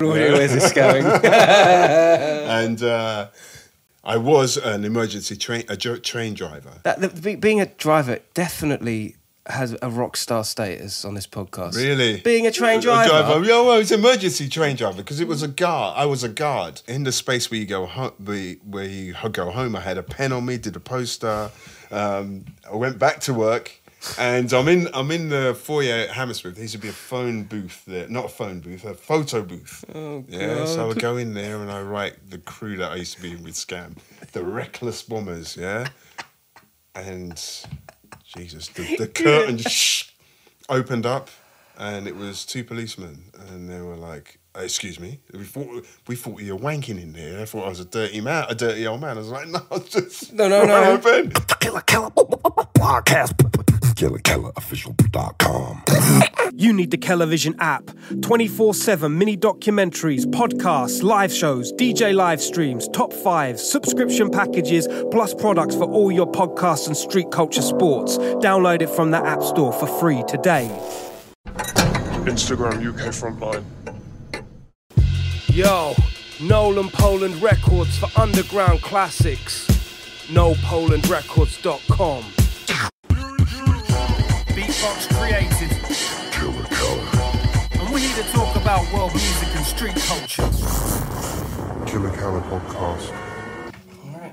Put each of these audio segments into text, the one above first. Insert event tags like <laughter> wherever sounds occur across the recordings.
Where's this going? and uh, I was an emergency train a train driver. that, the, be- being a driver definitely has a rock star status on this podcast. Really? Being a train driver. Yeah, well, it was emergency train driver because it was a guard. I was a guard in the space where you go home. Where, where you go home. I had a pen on me, did a poster. Um, I went back to work, and I'm in. I'm in the foyer at Hammersmith. There used to be a phone booth there, not a phone booth, a photo booth. Oh, yeah, so I would go in there and I write the crew that I used to be with Scam, the Reckless Bombers. Yeah, and Jesus, the, the <laughs> curtain shh, opened up, and it was two policemen, and they were like, "Uh, "Excuse me, we thought we thought you were wanking in there. I thought I was a dirty man, a dirty old man." I was like, <laughs> "No, it's just No, no, no. open." Killer Keller podcast. KillerKellerOfficial.com. You need the Television app. 24 7 mini documentaries, podcasts, live shows, DJ live streams, top fives, subscription packages, plus products for all your podcasts and street culture sports. Download it from the App Store for free today. Instagram UK Frontline. Yo, Nolan Poland Records for underground classics. NoPolandRecords.com. Beatbox created. Killer Keller. And we're here to talk about world music and street culture. Killer Keller podcast. All right,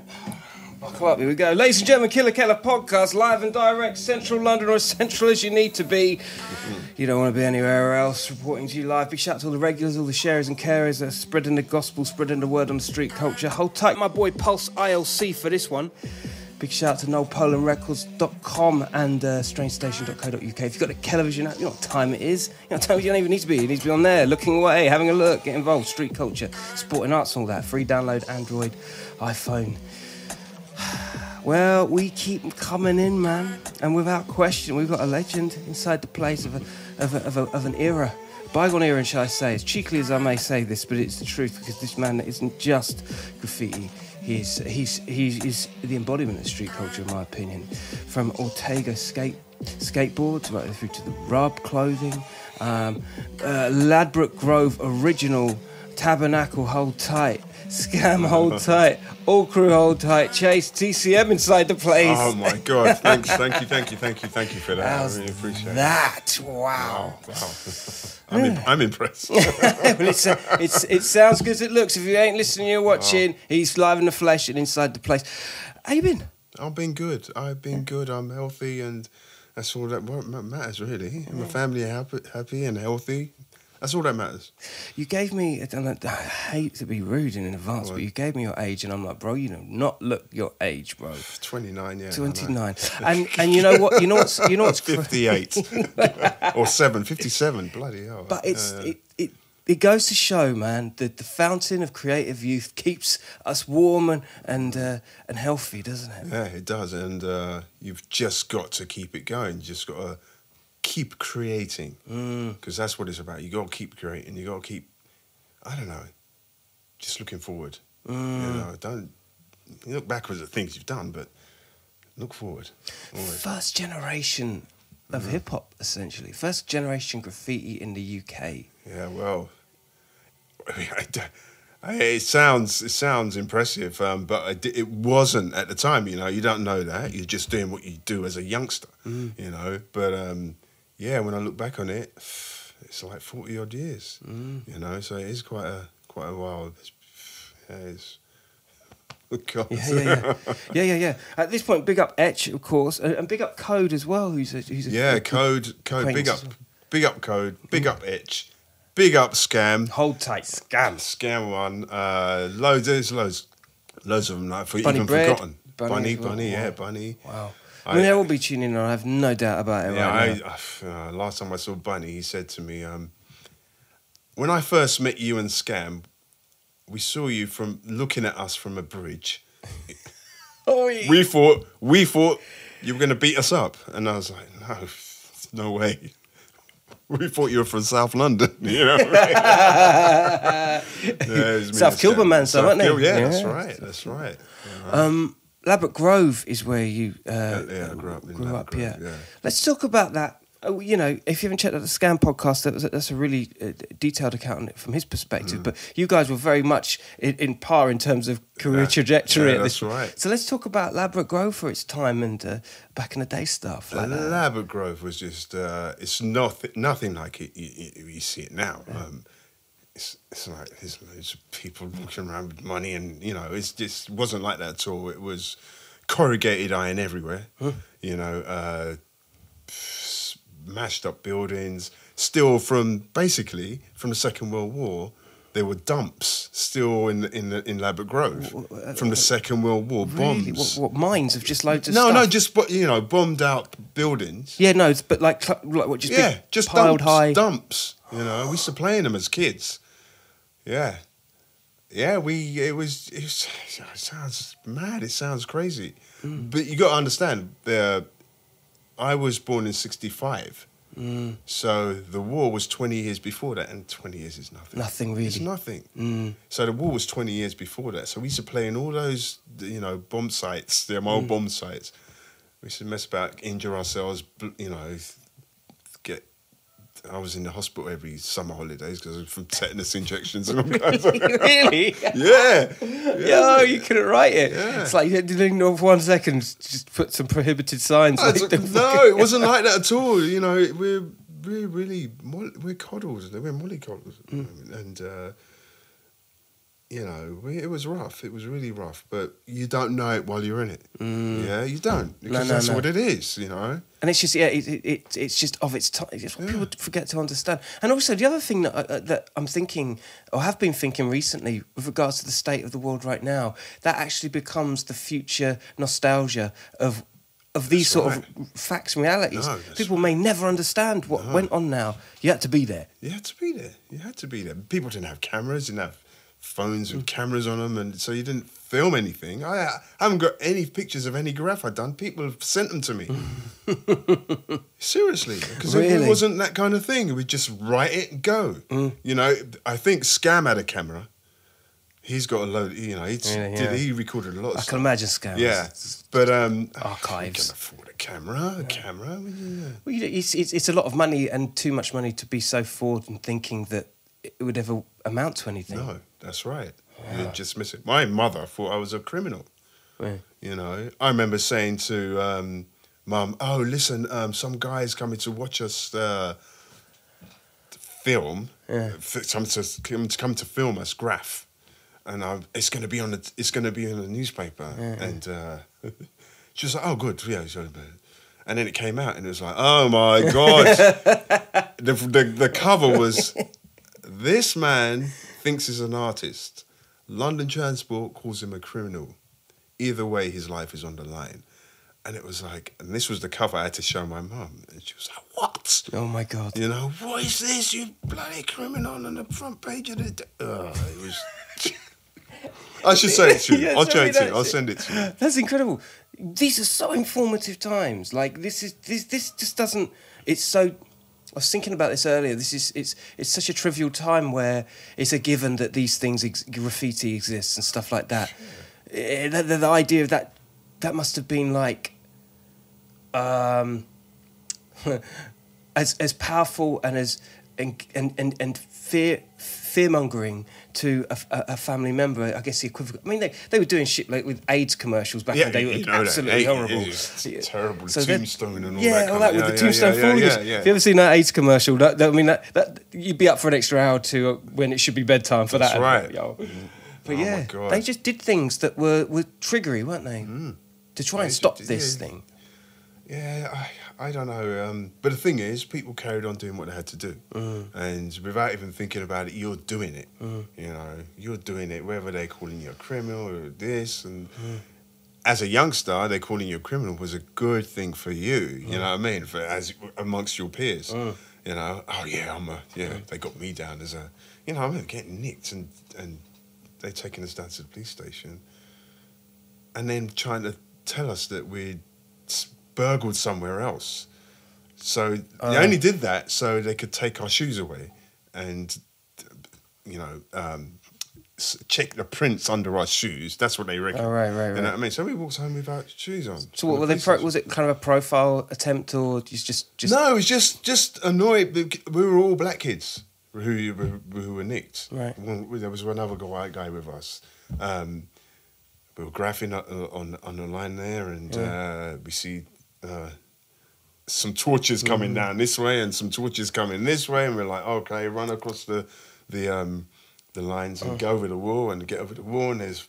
Buckle up, here we go. Ladies and gentlemen, Killer Keller podcast, live and direct, central London, or as central as you need to be. You don't want to be anywhere else. Reporting to you live. Big shout out to all the regulars, all the sharers and carers that are spreading the gospel, spreading the word on the street culture. Hold tight, my boy Pulse ILC for this one. Big shout out to nopolandrecords.com and uh, strangestation.co.uk. If you've got a television app, you know what time it is. You know what time you don't even need to be. You need to be on there, looking away, having a look, get involved. Street culture, sporting arts, all that. Free download, Android, iPhone. <sighs> Well, we keep coming in, man, and without question, we've got a legend inside the place of a, of, a, of, a, of an era, bygone era, and shall I say? As cheekily as I may say this, but it's the truth because this man isn't just graffiti. He's he's he is the embodiment of street culture, in my opinion. From Ortega skate skateboards right through to the rub clothing, um, uh, Ladbroke Grove original Tabernacle hold tight. Scam hold tight. All crew hold tight. Chase TCM inside the place. Oh my God! Thanks, thank you, thank you, thank you, thank you for that. How's I really appreciate it. that? Wow. Wow, wow. <laughs> I'm, in, I'm impressed. <laughs> well, it's, uh, it's, it sounds good as it looks. If you ain't listening, you're watching. He's live in the flesh and inside the place. How you been? I've been good. I've been good. I'm healthy, and that's all that matters, really. My family are happy, happy and healthy. That's all that matters. You gave me, and I I hate to be rude in advance, but you gave me your age, and I'm like, bro, you do not look your age, bro. 29, yeah. 29. And and you know what? You know what's you know what's cra- 58 <laughs> or 7, 57. Bloody hell. But it's Uh, it, it it goes to show, man, that the fountain of creative youth keeps us warm and and uh, and healthy, doesn't it? yeah, it does, and uh, you've just got to keep it going. You just got to keep creating Mm. because that's what it's about. You got to keep creating. You got to keep. I don't know. Just looking forward. You Mm. know, don't you look backwards at things you've done, but look forward. Always. First generation of Mm-hmm. hip hop, essentially. First generation graffiti in the UK. Yeah, well, <laughs> I d- I- it sounds it sounds impressive, um, but I it wasn't at the time. You know, you don't know that. You're just doing what you do as a youngster. You know, but um, yeah, when I look back on it, it's like forty odd years. You know, so it is quite a quite a while. It's, yeah, it's, <laughs> Yeah, yeah, yeah, yeah, yeah, yeah. At this point, big up Etch, of course, and and big up Code as well. Who's a, who's a Yeah, code, code, big up, big up code, big up Etch, big up scam. Hold tight, scam. Scam one. Uh, loads. There's loads. Loads of them. I've Bunny even Bread, forgotten. Bunny Bunny, well. bunny, yeah, Wow. bunny. Wow. I mean, they'll all be tuning in. I have no doubt about it Yeah, right I, uh, last time I saw Bunny, he said to me, um, "When I first met you and Scam, we saw you from looking at us from a bridge. <laughs> Oh, yeah. We thought we thought you were going to beat us up, and I was like, no, no way." <laughs> We thought you were from South London, <laughs> you know. Yeah, it was me South Kilburn man, so, weren't they? Yeah, Yeah. that's right. That's right. Um, Ladbroke Grove is where you uh, yeah, grew up grew up. Grove, yeah. yeah. Let's talk about that Oh, you know, if you haven't checked out the Scam podcast, that was, that's a really uh, detailed account on it from his Mm. perspective. But you guys were very much in, in par in terms of career Yeah. trajectory. Yeah, that's right. So let's talk about Ladbroke Grove for its time and uh, back in the day stuff. Like. Ladbroke Grove was just, uh, it's nothing, nothing like it, you, you, you see it now. Um, it's, it's like there's loads of people walking around with money, and you know, it's just wasn't like that at all. It was corrugated iron everywhere, you know, uh, smashed up buildings, still from basically from the Second World War. There were dumps still in in in Ladbroke Grove from the Second World War. Really? Bombs. What, what mines of just loads of no, stuff? no, just you know, bombed out buildings. yeah, no, it's- but like, like what, just yeah, just piled dumps, high. dumps. You know, we used to play in them as kids. Yeah, yeah. We it was it, was, <laughs> it sounds mad. It sounds crazy, Mm. but you got to understand. I was born in '65, Mm. so the war was 20 years before that, and 20 years is nothing. Nothing really. It's nothing. Mm. So the war was 20 years before that. So we used to play in all those, you know, bomb sites, the old Mm. bomb sites. We used to mess about, injure ourselves, you know, get. I was in the hospital every summer holidays because from <laughs> tetanus injections and all <laughs> kinds of. really? <laughs> yeah. Yeah, you couldn't write it. Yeah. It's like you didn't know for one second. Just put some prohibited signs. Like no, it wasn't like that at all. You know, we're we're really we're coddles. We're mollycoddles, at the and uh, you know, it was rough. It was really rough, but you don't know it while you're in it. Yeah, you don't because no, that's no. what it is. You know. And it's just yeah, it, it, it it's just of its time. It's what people forget to understand. And also the other thing that I, uh, that I'm thinking or have been thinking recently with regards to the state of the world right now, that actually becomes the future nostalgia of of these That's sort of facts and realities. No, people may never understand what went on now. You had to be there. You had to be there. You had to be there. People didn't have cameras. Didn't have phones Mm. with cameras on them, and so you didn't film anything. I, I haven't got any pictures of any graph I've done. People have sent them to me. <laughs> Seriously, because it, Really? Mm. wasn't that kind of thing. We'd just write it and go. You know, I think Scam had a camera. He's got a load. You know, he's, Yeah, yeah. did he recorded a lot. Of I stuff. can imagine scams. Yeah, but um, Archives. You can afford a camera. A camera. Yeah. Well, you know, it's, it's, it's a lot of money and too much money to be so forward and thinking that it would ever amount to anything. No, that's right. You just miss it. My mother thought I was a criminal. Yeah. You know, I remember saying to um, mum, "Oh, listen, um, some guy's coming to watch us uh, film. Yeah. Come to come to come to film us, Graph, and i it's going to be on the it's going to be in the newspaper." And uh, <laughs> she was like, "Oh, good, yeah." sure, but-" And then it came out, and it was like, "Oh my god!" <laughs> the, the the cover was, "This man thinks he's an artist. London Transport calls him a criminal." either way, his life is on the line. And it was like, and this was the cover I had to show my mum. And she was like, What? Oh my God. You know, what is this? You bloody criminal on the front page of the. Oh, it was. I should say it to you. <laughs> Yeah, I'll show it to you. I'll send it to you. That's incredible. These are so informative times. Like this is this this just doesn't. It's so. I was thinking about this earlier. This is it's it's such a trivial time where it's a given that these things ex- graffiti exists and stuff like that. Eh, The, the, the idea of that that must have been like um, <laughs> as as powerful and as and and and, and fear fear mongering to a, a, family member. I guess the equivalent. I mean, they, they were doing shit like with AIDS commercials back Yeah, in the day. you know absolutely Hey, horrible. it's Yeah. terrible. So Tombstone and all yeah, that all that with yeah, the tombstone yeah, yeah. Have you ever seen that AIDS commercial? That, that- I mean, that, that you'd be up for an extra hour to uh, when it should be bedtime for That's that. right. Yo. But Oh yeah, they just did things that were, were triggery, weren't they? To try They and stop did, this thing. Yeah, I, I don't know. Um, but the thing is, people carried on doing what they had to do. Mm. And without even thinking about it, you're doing it. Mm. You know, you're doing it, whether they're calling you a criminal or this. And mm. as a youngster, they're calling you a criminal was a good thing for you. You know what I mean? For as amongst your peers. You know, oh yeah, I'm a, yeah, they got me down as a, you know, I'm getting nicked and, and they're taking us down to the police station. And then trying to tell us that we'd s- burgled somewhere else. So they only did that so they could take our shoes away and, you know, um, check the prints under our shoes. That's what they reckon. Oh, right, right, You know what I mean? So we walked home without shoes on. So what were the they? Pro- was it kind of a profile attempt, or just just just? no, it was just just annoyed. We were all black kids who who, were nicked. Right. There was one other white guy with us. Um, we were graphing uh, on on the line there, and uh, we see uh, some torches coming down this way and some torches coming this way, and we're like, okay, run across the the um, the lines and go over the wall and get over the wall, and there's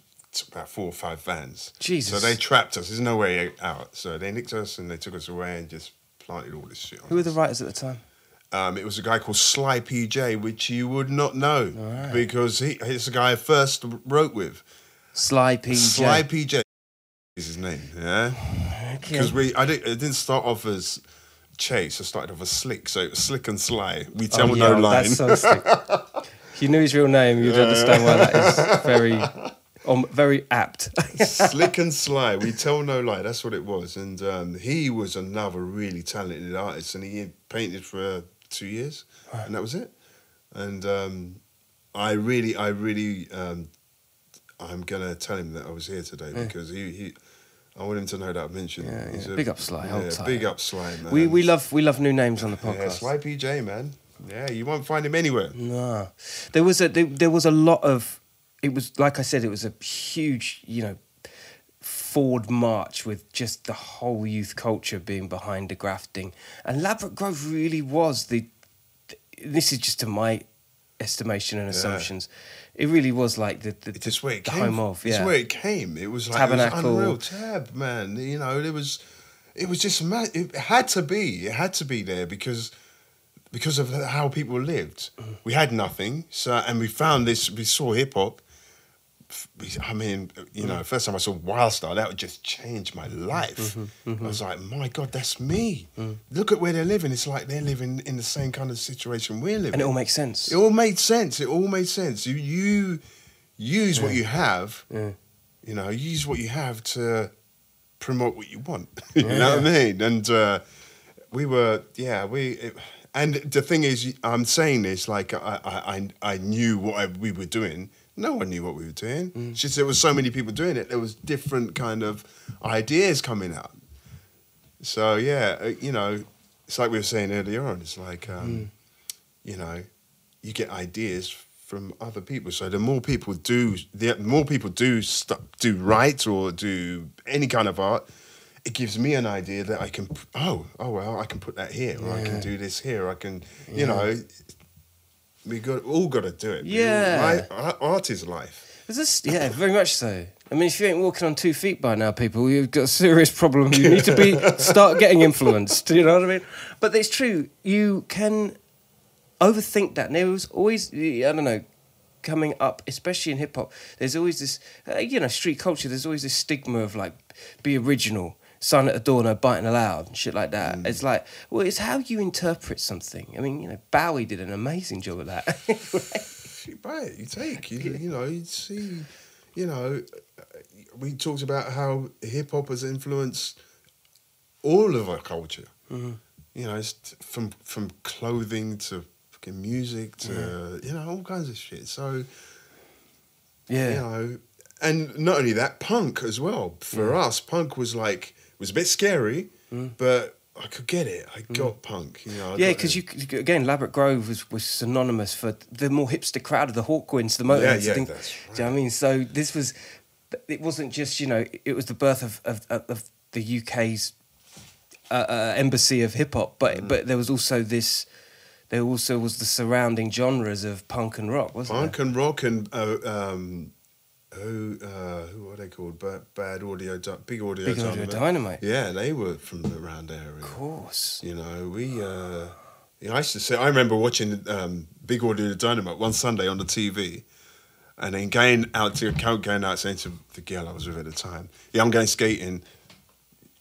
about four or five vans. Jesus. So they trapped us. There's no way out. So they nicked us and they took us away and just planted all this shit. On Who were the writers at the time? Um, it was a guy called Sly PJ, which you would not know Alright. because he, he's the guy I first wrote with. Sly PJ. Sly PJ is his name, yeah. Because we, I didn't, it didn't start off as Chase. I started off as Slick, so it was Slick and Sly. We Oh, tell yeah, no line. That's so sick. if you knew his real name, you'd understand why that is <laughs> very, um, very apt. <laughs> Slick and Sly, we tell no lie. That's what it was. And um, he was another really talented artist, and he painted for two years, and that was it. And um, I really, I really, um, I'm gonna tell him that I was here today because he, he, I want him to know that I've mentioned. Yeah, yeah. a- Big up Sly, Yeah, big up Sly, man. we we love we love new names on the podcast. yeah. Sly PJ, man. Yeah, you won't find him anywhere. No, there was a there, there was a lot of. It was like I said, it was a huge, you know, forward march with just the whole youth culture being behind the grafting, and Ladbroke Grove really was the. This is just to my estimation and assumptions. It really was like the the, just where it the came. home of It's where it came. It was like Tabernacle. It was unreal tab, man. You know, it was, it was just mad. It had to be. It had to be there because, because of how people lived. We had nothing. So and we found this. We saw hip hop. I mean, you Mm. know, first time I saw Wild Style, that would just change my life. Mm-hmm, I was like, my God, that's me. Mm. Look at where they're living. It's like they're living in the same kind of situation we're living. and it all makes sense. It all made sense. It all made sense. You you use what you have. Yeah. You know, use what you have to promote what you want. <laughs> you know what I mean? And uh, we were, yeah, we. It, and the thing is, I'm saying this like I I, I, I knew what I, we were doing. No one knew what we were doing. It's just there was so many people doing it. There was different kind of ideas coming out. So yeah, uh, you know, it's like we were saying earlier on. It's like, um, you know, you get ideas from other people. So the more people do, the more people do do write or do any kind of art, it gives me an idea that I can. Oh, oh well, I can put that here, or I can do this here. Or I can, you know, we got all got to do it. All- Yeah. art is life. Is this? Yeah, very much so. I mean, if you ain't walking on two feet by now, people, you've got a serious problem. You need to be <laughs> start getting influenced. You know what I mean? But it's true. You can overthink that. And there was always, I don't know, coming up, especially in hip hop. There's always this, uh, you know, street culture. There's always this stigma of like, be original. Sign at the door, no biting allowed, and shit like that. It's like, well, it's how you interpret something. I mean, you know, Bowie did an amazing job of that. <laughs> you buy it, you take. You, you know, you see, you know, we talked about how hip hop has influenced all of our culture. Mm-hmm. You know, from from clothing to fucking music to you know all kinds of shit. So yeah. you know, and not only that, punk as well. For us, punk was like was a bit scary, but I could get it. I got punk. You know, I Yeah, because you again, Ladbroke Grove was, was synonymous for the more hipster crowd of the Hawkwinds, the Yeah, Motorheads. yeah, thing. that's Do you know what I mean? So this was, it wasn't just you know, it was the birth of of, of, the UK's uh, uh, embassy of hip hop, but Mm. but there was also this, there also was the surrounding genres of punk and rock, wasn't it? Punk there? and rock and uh, um, who uh, who are they called? Bad, bad audio, big audio, Big Audio Dynamite. Yeah, they were from around area. Of course. You know, we. Uh, yeah, I used to say. I remember watching um, Big Audio Dynamite one Sunday on the TV, and then going out to going out saying to the girl I was with at the time, "Yeah, I'm going skating."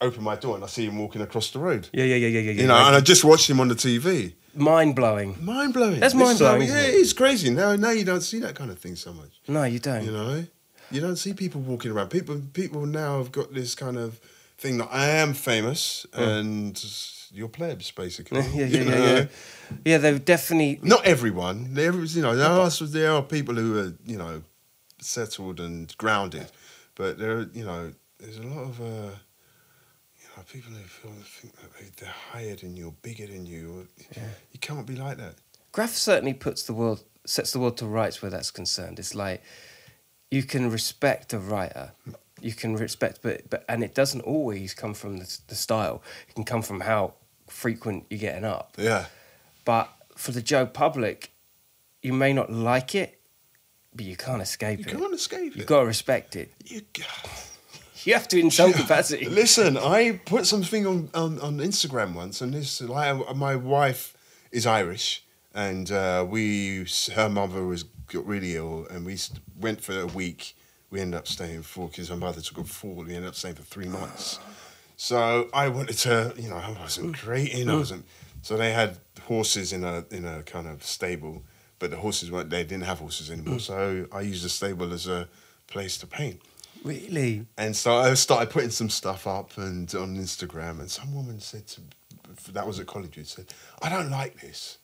Open my door and I see him walking across the road. Yeah, yeah, yeah, yeah, yeah. You know, and I just watched him on the TV. mind blowing. Mind blowing. That's mind-blowing, isn't Yeah, it? it's crazy. Now, now you don't see that kind of thing so much. No, you don't. You know, you don't see people walking around. People, people now have got this kind of thing that I am famous and you're plebs, basically. <laughs> yeah, yeah, you yeah, know? yeah. Yeah, they've definitely. Not everyone. There you know, there are there are people who are, you know, settled and grounded. But there, are, you know, there's a lot of, uh, you know, people who feel think that they, they're higher than you or bigger than you. Or, You can't be like that. Graph certainly puts the world sets the world to rights where that's concerned. It's like you can respect a writer, you can respect, but but and it doesn't always come from the, the style. It can come from how frequent you're getting up. Yeah. But for the Joe public, you may not like it, but you can't escape it. you can't escape it you've got to respect it. You, <sighs> You have to in some capacity. <laughs> Listen, I put something on, on, on Instagram once, and this like my wife is Irish, and uh, we her mother was got really ill, and we went for a week. We ended up staying for because my mother took a fall. We ended up staying for three months. So I wanted to, you know, I wasn't great in. I mm. wasn't. So they had horses in a in a kind of stable, but the horses weren't. They didn't have horses anymore. Mm. So I used the stable as a place to paint. Really? And so I started putting some stuff up and on Instagram, and some woman said to that was at college. Who said, "I don't like this.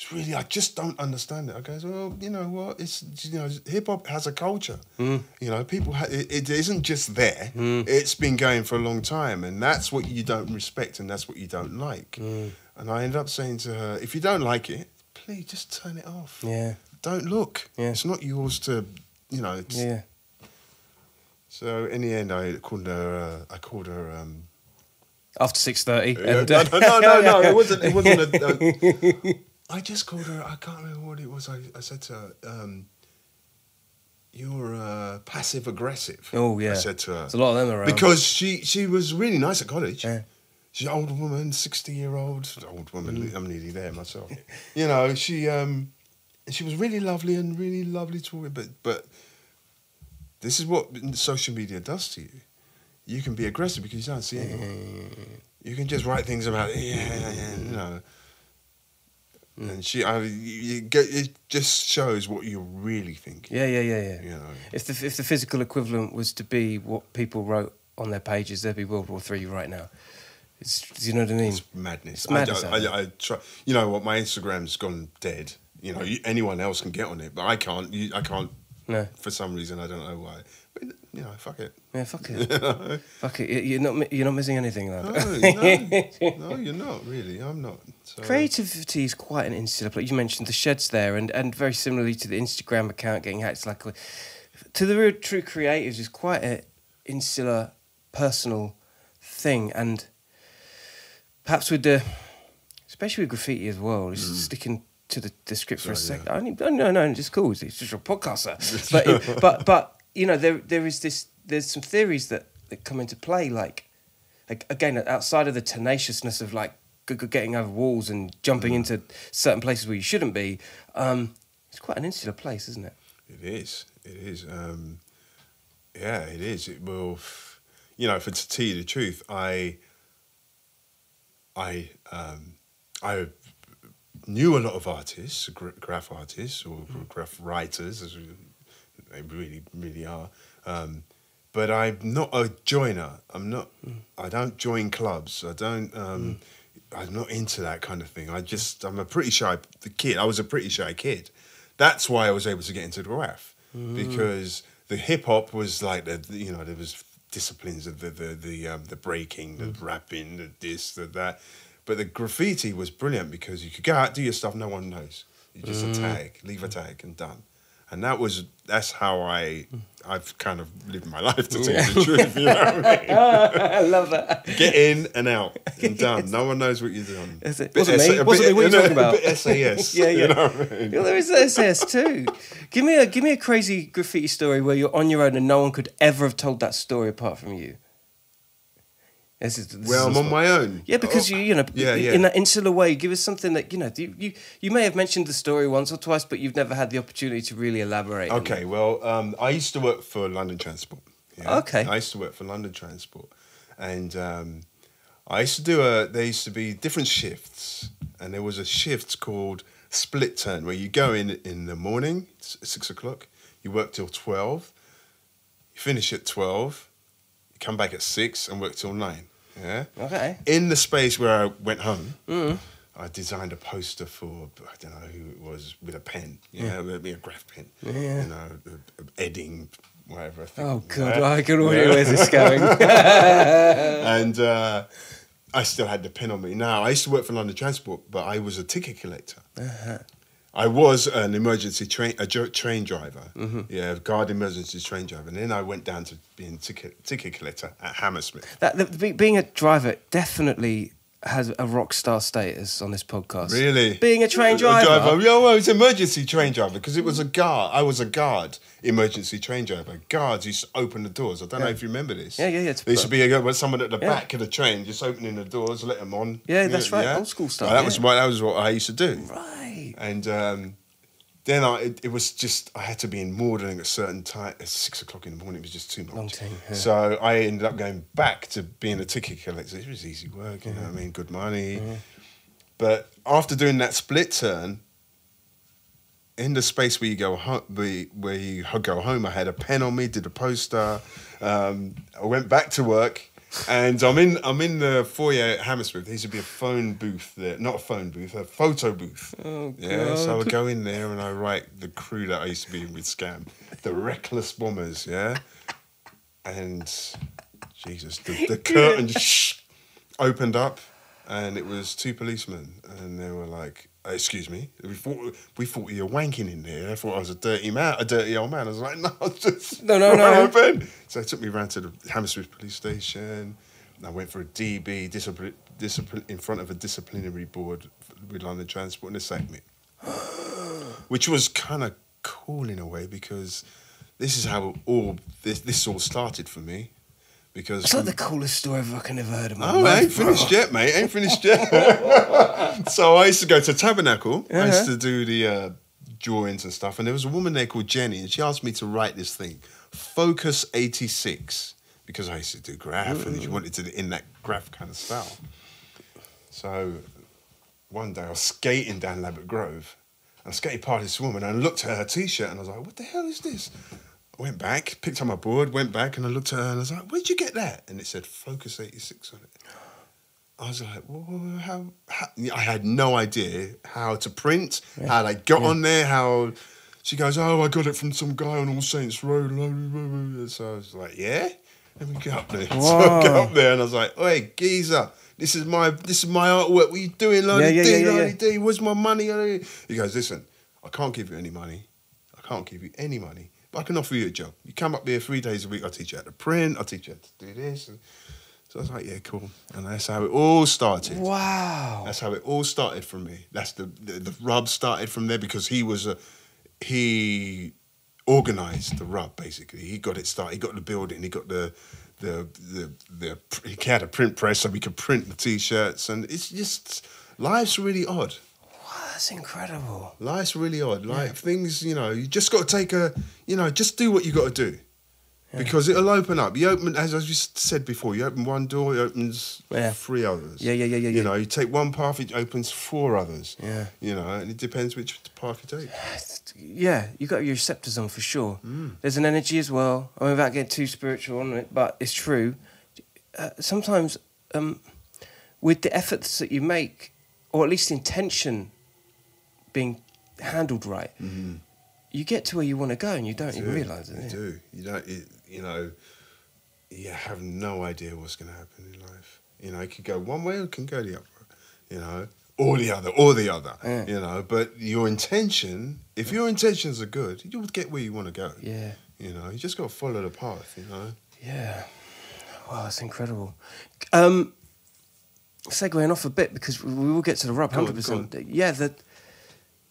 It's really I just don't understand it." I goes, "Well, you know what? It's you know hip hop has a culture. You know, people ha- it, it isn't just there. It's been going for a long time, and that's what you don't respect, and that's what you don't like." And I ended up saying to her, "If you don't like it, please just turn it off. Yeah. Don't look. Yeah. It's not yours to." You know, it's, Yeah. so in the end, I called her. Uh, I called her. Um, After six thirty. no, no, no, no, no, It wasn't. It wasn't. A, <laughs> a, I just called her. I can't remember what it was. I, I said to her, um, "You're uh, passive aggressive." Oh yeah. I said to her There's a lot of them around. because she she was really nice at college. Yeah. She's an old woman, sixty year old old woman. Mm. I'm nearly there myself. <laughs> you know, she um, she was really lovely and really lovely to work. But but this is what social media does to you. You can be aggressive because you don't see anyone. You can just write things about yeah, yeah, yeah, you know. And she, I, you, you get, it just shows what you're really thinking. yeah, yeah, yeah, yeah. You know. If the if the physical equivalent was to be what people wrote on their pages, there'd be World War Three right now. It's, do you know what I mean? It's madness. It's madness I, I. I, try. You know what? My Instagram's gone dead. You know, you, anyone else can get on it, but I can't. You, I can't. No. For some reason, I don't know why. But you know, fuck it. Yeah, fuck it. <laughs> fuck it. You- You're not you're not missing anything, lad. No, no, <laughs> no, you're not really. I'm not. So, Creativity is quite an insular place. You mentioned the sheds there, and, and very similarly to the Instagram account getting hacked, like uh, to the real true creatives is quite an insular, personal thing, and perhaps with the, especially with graffiti as well, just mm. sticking to the, the script for a Mm. Second. I only, no, no, no, it's cool. It's just a podcaster. <laughs> but it- but but you know there there is this there's some theories that, that come into play like ag- again outside of the tenaciousness of like getting over walls and jumping into certain places where you shouldn't be um, it's quite an insular place isn't it It is. It is. Um, yeah, it is. It will. You know, for to tell you the truth, I. I um, I knew a lot of artists, graph artists or graph writers, as they really really are. Um, but I'm not a joiner. I'm not. I don't join clubs. I don't. Um, I'm not into that kind of thing. I just. I'm a pretty shy kid. I was a pretty shy kid. That's why I was able to get into the graph because the hip hop was like the the- you know there was disciplines of the the the um, the breaking, the rapping, the this, the that. But the graffiti was brilliant because you could go out do your stuff, no one knows. You just a mm. tag, leave a tag, and done. And that was that's how I I've kind of lived my <laughs> life to tell you the truth. You know what I mean? <laughs> I love that Get in and out <laughs> and done. No one knows what you're doing. Is it- Bit wasn't me, SA a wasn't bit- me, what are you talking about? A SAS. Yeah, yeah. You know I mean? Yeah, there is SAS too. Give me a give me a crazy graffiti story where you're on your own and no one could ever have told that story apart from you. This is, this Well, I'm on my own. Yeah, because Oh, you you know Yeah, yeah. in that insular way, give us something that you know you, you you may have mentioned the story once or twice, but you've never had the opportunity to really elaborate. Okay, well, um, I used to work for London Transport. yeah? Okay. I used to work for London Transport, and um, I used to do a. There used to be different shifts, and there was a shift called split turn where you go in in the morning, six o'clock, you work till twelve, you finish at twelve, you come back at six and work till nine. Yeah. Okay. In the space where I went home, I designed a poster for I don't know who it was with a pen, Yeah, with a graph pen, Yeah. you know, Edding, whatever. I think. Oh god, Yeah. I can already Yeah. where's this going? <laughs> and uh, I still had the pen on me. Now I used to work for London Transport, but I was a ticket collector. Uh-huh. I was an emergency train a train driver, Mm-hmm. yeah, guard emergency train driver, and then I went down to being ticket ticket collector at Hammersmith. that, the, be- being a driver definitely has a rock star status on this podcast. Really, Being a train A driver. Yeah, well, it's emergency train driver because it was a guard. I was a guard, emergency train driver. Guards used to open the doors. I don't know if you remember this. Yeah, yeah, yeah, There used to be a, someone at the Yeah. back of the train just opening the doors, let them on. Yeah, that's right, old school stuff, Well, that yeah. was what that was what I used to do. Right. And um, then I, it, it was just I had to be in Morden at a certain time. At six o'clock in the morning, it was just too much. Long time, yeah. So I ended up going back to being a ticket collector. It was easy work, you know. Mm-hmm. what I mean, good money. But after doing that split turn, in the space where you go home, where, where you go home, I had a pen on me, did a poster. Um, I went back to work, and I'm in I'm in the foyer at Hammersmith. There used to be a phone booth there, not a phone booth, a photo booth. Oh, yeah, so I would go in there and I write the crew that I used to be with Scam, the Reckless Bombers. Yeah, and Jesus, the, the <laughs> curtain shh, opened up, and it was two policemen, and they were like, "Uh, Uh, "Excuse me, we thought we thought you were wanking in there. I thought I was a dirty man, a dirty old man." I was like, <laughs> "No, I just No, no, no. open." So they took me round to the Hammersmith police station. And I went for a DB discipline, discipline in front of a disciplinary board with London Transport, and they sacked me, <gasps> which was kind of cool in a way because this is how all this this all started for me. Because It's like the coolest story I've fucking ever heard of my Oh, I life. ain't finished yet, mate. Ain't finished yet. <laughs> so I used to go to Tabernacle. I used Uh-huh. to do the uh, drawings and stuff. And there was a woman there called Jenny, and she asked me to write this thing, Focus 86, because I used to do graph, and she wanted to in that graph kind of style. So one day I was skating down Ladbroke Grove, and I skated past this woman, and I looked at her t-shirt, and I was like, "What the hell is this?" Went back, picked up my board, went back, and I looked at her, and I was like, "Where'd you get that?" And it said Focus 86 on it. I was like, well, how, how? I had no idea how to print, how they got on there, how. She goes, oh, I got it from some guy on All Saints Road. So I was like, yeah. Let me get up there. <laughs> So I got up there and I was like, hey, geezer, this is my this is my artwork. What are you doing, Lodi Yeah, yeah, D, yeah, yeah, yeah. D? Where's my money? He goes, listen, I can't give you any money. I can't give you any money, but I can offer you a job. You come up here three days a week. I'll teach you how to print. I'll teach you how to do this. And so I was like, yeah, cool. And that's how it all started. Wow. That's how it all started for me. That's the, the the rub started from there because he was a he organized the rub basically. He got it started. He got the building. He got the the the the he had a print press so we could print the t-shirts and it's just life's really odd. That's incredible. Life's really odd. Like things, you know, you just got to take a, you know, just do what you got to do. Because it'll open up. You open, as I just said before, you open one door, it opens Yeah. three others. Yeah, yeah, yeah, yeah, You yeah. know, you take one path, it opens four others. Yeah. You know, and it depends which path you take. <sighs> Yeah, you got your receptors on for sure. Mm. There's an energy as well. I mean, without getting too spiritual on it, but it's true. Uh, sometimes, um, with the efforts that you make, or at least intention being handled right, you get to where you want to go and you don't even Mm-hmm. do. realize it. You do. You don't. You, you know, you have no idea what's going to happen in life. You know, it could go one way or it can go the other. You know, or the other, or the other. Yeah. You know, but your intention, if your intentions are good, you'll get where you want to go. Yeah, You know, you just got to follow the path. You know. yeah. Wow, that's incredible. Um, segueing off a bit because we will get to the rub, hundred percent. Yeah, the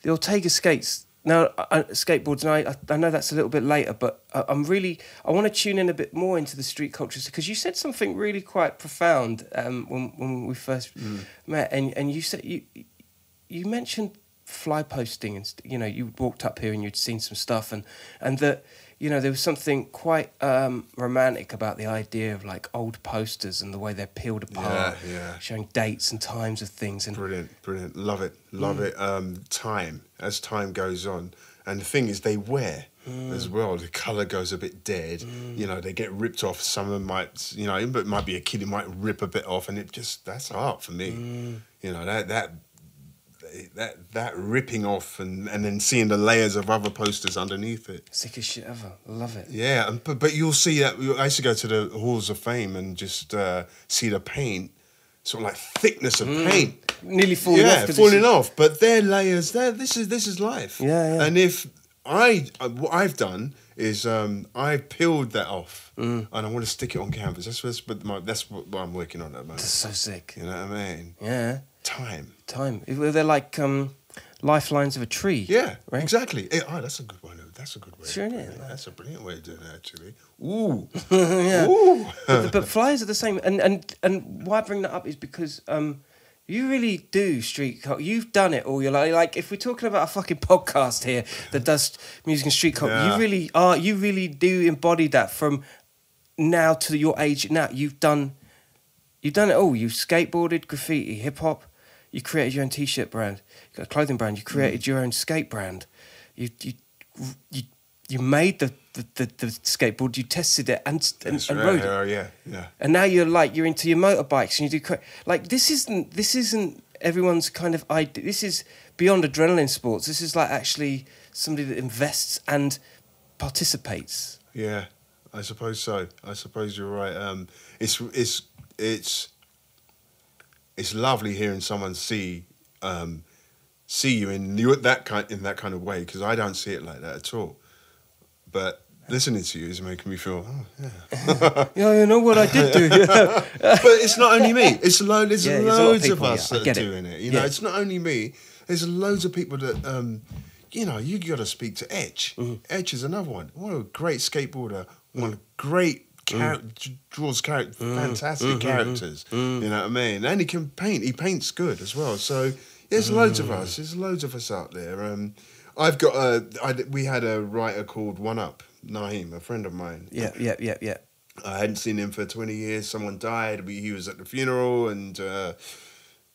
the Ortega skates. Now, I, skateboards, and I, I, know that's a little bit later, but I, I'm really, I want to tune in a bit more into the street cultures because you said something really quite profound um, when, when we first met, and, and you said you you mentioned fly posting and you know you walked up here and you'd seen some stuff and and that you know there was something quite um, romantic about the idea of like old posters and the way they're peeled apart, Yeah, yeah. showing dates and times of things and Brilliant, brilliant. Love it, love Mm. it. Um, time as time goes on, and the thing is, they wear Mm. as well. The color goes a bit dead. You know, they get ripped off. Some of them might, you know, but it might be a kid who might rip a bit off, and it just that's art for me. Mm. You know that that that that ripping off and, and then seeing the layers of other posters underneath it. Sickest shit ever. Love it. Yeah, and, but but you'll see that. I used to go to the halls of fame and just uh, see the paint, sort of like thickness of paint. Nearly Mm. falling off. yeah, 'cause falling off. But they're layers. There, this is this is life. Yeah, yeah. And if I uh, what I've done is um, I peeled that off Mm. and I want to stick it on canvas. That's what's but my, that's what I'm working on at the moment. That's so sick. You know what I mean? Yeah. Time. Time. They're like um, lifelines of a tree. Yeah, Right? exactly. Oh, that's a good one. That's a good way. Sure of it doing is. it. That's a brilliant way of doing it, actually. Ooh. <laughs> yeah. Ooh. but, but flyers are the same, and and and why I bring that up is because um, you really do street culture. You've done it all your life. Like if we're talking about a fucking <laughs> podcast here that does music and street culture, Yeah. you really are. You really do embody that from now to your age. Now you've done, you've done it all. You've skateboarded, graffiti, hip hop. You created your own t-shirt brand, a clothing brand. You created your own skate brand. You you you you made the the, the, the skateboard. You tested it and and, and right. rode it. Yeah, yeah, yeah. And now you're like you're into your motorbikes and you do cra- like this isn't this isn't everyone's kind of idea. This is beyond adrenaline sports. This is like actually somebody that invests and participates. Yeah, I suppose so. I suppose you're right. Um, it's it's it's it's lovely hearing someone see um, see you in that kind in that kind of way because I don't see it like that at all. But listening to you is making me feel. Oh, yeah. <laughs> Yeah, you know what I did do. Yeah. <laughs> but it's not only me. It's lo- there's Yeah, there's of loads of, us yeah, that are doing it. You know, it's not only me. There's loads of people that, um, you know, you got to speak to Etch. Mm-hmm. Etch is another one. What a great skateboarder. One great. Char- Mm. draws character, fantastic Mm-hmm. characters. You know what I mean? And he can paint. He paints good as well. So there's loads of us. There's loads of us out there. Um, I've got a. I, we had a writer called One Up Naeem, a friend of mine. yeah, yeah, yeah, yeah. I hadn't seen him for 20 years. Someone died. We, he was at the funeral and uh,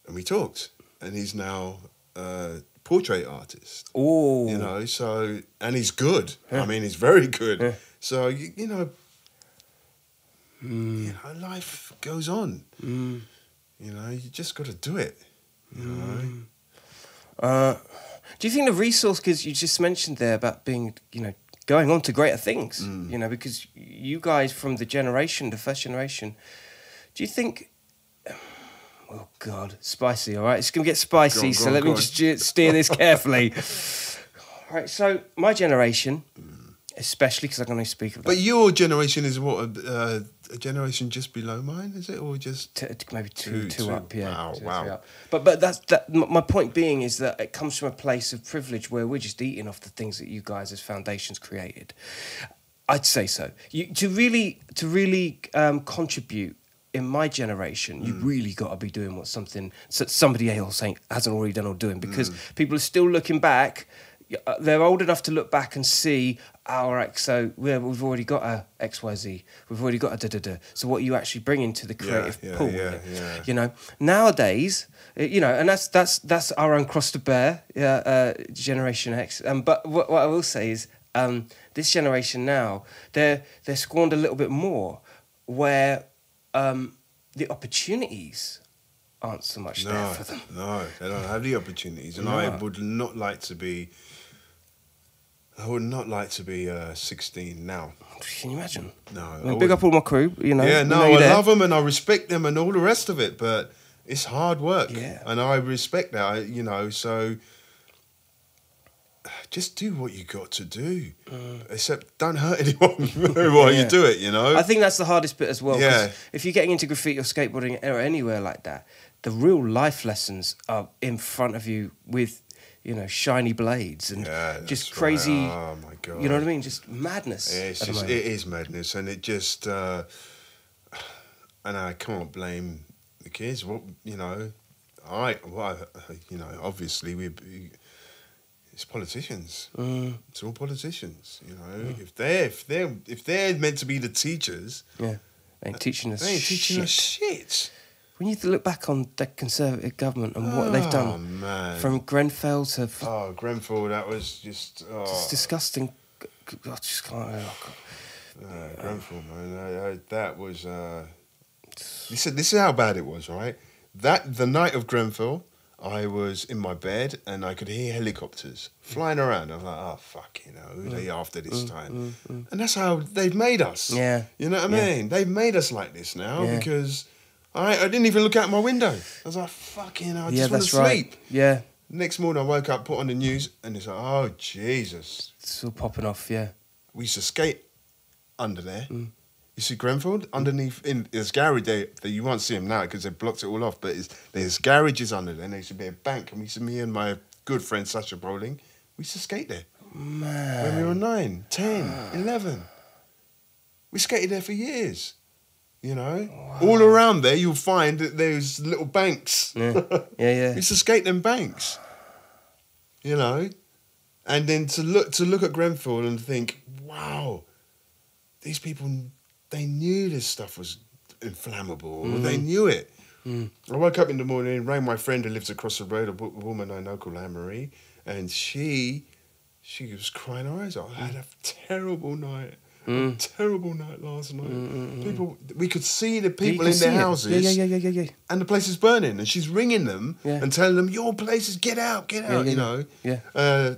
and we talked. And he's now a portrait artist. Oh, You know, so, and he's good. Yeah. I mean, he's very good. Yeah. So, you, you know, Mm. you know, life goes on. Mm. You know, you just got to do it. You know? Uh, do you think the resource, because you just mentioned there about being, you know, going on to greater things, Mm. you know, because you guys from the generation, the first generation, do you think? Oh God, spicy. All right, it's gonna get spicy. Go on, go so on, let me on. just steer this <laughs> carefully. all right, so my generation, especially because I can only speak about But your generation is what? Uh, a generation just below mine, is it? Or just. T- maybe two, Two, two two. up, yeah. Wow, two wow. up. But but that's that. My point being is that it comes from a place of privilege where we're just eating off the things that you guys as foundations created. I'd say so. You, to really to really um, contribute in my generation, you really got to be doing what something so somebody else ain't, hasn't already done or doing because people are still looking back. Uh, They're old enough to look back and see, oh, all right, so we've already got a XYZ, we've already got a da da da. So what are you actually bringing to the creative yeah, pool? yeah, yeah. You know, nowadays, uh, you know, and that's that's that's our own cross to bear, yeah, uh, Generation X. Um, but what, what I will say is, um, this generation now, they're they're scorned a little bit more, where um, the opportunities aren't so much there for them. no, they don't have the opportunities, and I would not like to be. I would not like to be uh, 16 now. Can you imagine? No, I I big up all my crew. You know, yeah, no, I there. love them and I respect them and all the rest of it, but it's hard work. Yeah. and I respect that. You know, so just do what you got to do. Except don't hurt <laughs> anyone while Yeah. you do it. You know. I think that's the hardest bit as well. Yeah. If you're getting into graffiti or skateboarding or anywhere like that, the real life lessons are in front of you with, you know, shiny blades and Yeah, just crazy. right. Oh my god. You know what I mean? Just madness. It's just, it is madness, and it just, uh, <sighs> and I can't blame the kids. What you know, I, well, you know, obviously we, it's politicians. Mm, It's all politicians. You know, if they're if they are if they're meant to be the teachers, yeah. They ain't teaching us they ain't teaching us shit. We need to look back on the Conservative government and what they've Oh, done. man. From Grenfell to. Oh, Grenfell, that was just. Oh. It's disgusting. I just can't. oh. Uh, Grenfell, man, I, I, that was. Uh, this, is, this is how bad it was, right? That the night of Grenfell, I was in my bed and I could hear helicopters flying around. I was like, oh, fuck, you know, who are they after this time? And that's how they've made us. Mm, Yeah. You know what I Yeah. mean? They've made us like this now Yeah. because I, I didn't even look out my window. I was like, fucking I yeah, just want to right. sleep. Yeah, Next morning, I woke up, put on the news, and it's like, oh, Jesus. it's all popping off. Yeah, We used to skate under there. Mm. You see Grenfell underneath in there's garage there that you won't see them now because they've blocked it all off. But there's garages under there. And there used to be a bank, and we used to me and my good friend Sasha Bowling, we used to skate there Man. when we were nine, 10, 11. We skated there for years. You know, all around there you'll find that there's little banks. yeah, yeah, yeah. <laughs> We used to skate them banks. You know, and then to look to look at Grenfell and think, wow, these people they knew this stuff was inflammable. or They mm-hmm. knew it. Mm. I woke up in the morning, rang my friend who lives across the road, a woman I know called Anne Marie, and she she was crying her eyes out. I had a terrible night. A terrible night last night. People, we could see the people in their houses Yeah, yeah, yeah, yeah, yeah, and the place is burning, and she's ringing them Yeah. and telling them, "Your place is get out, get out," yeah, you know. Yeah. Uh,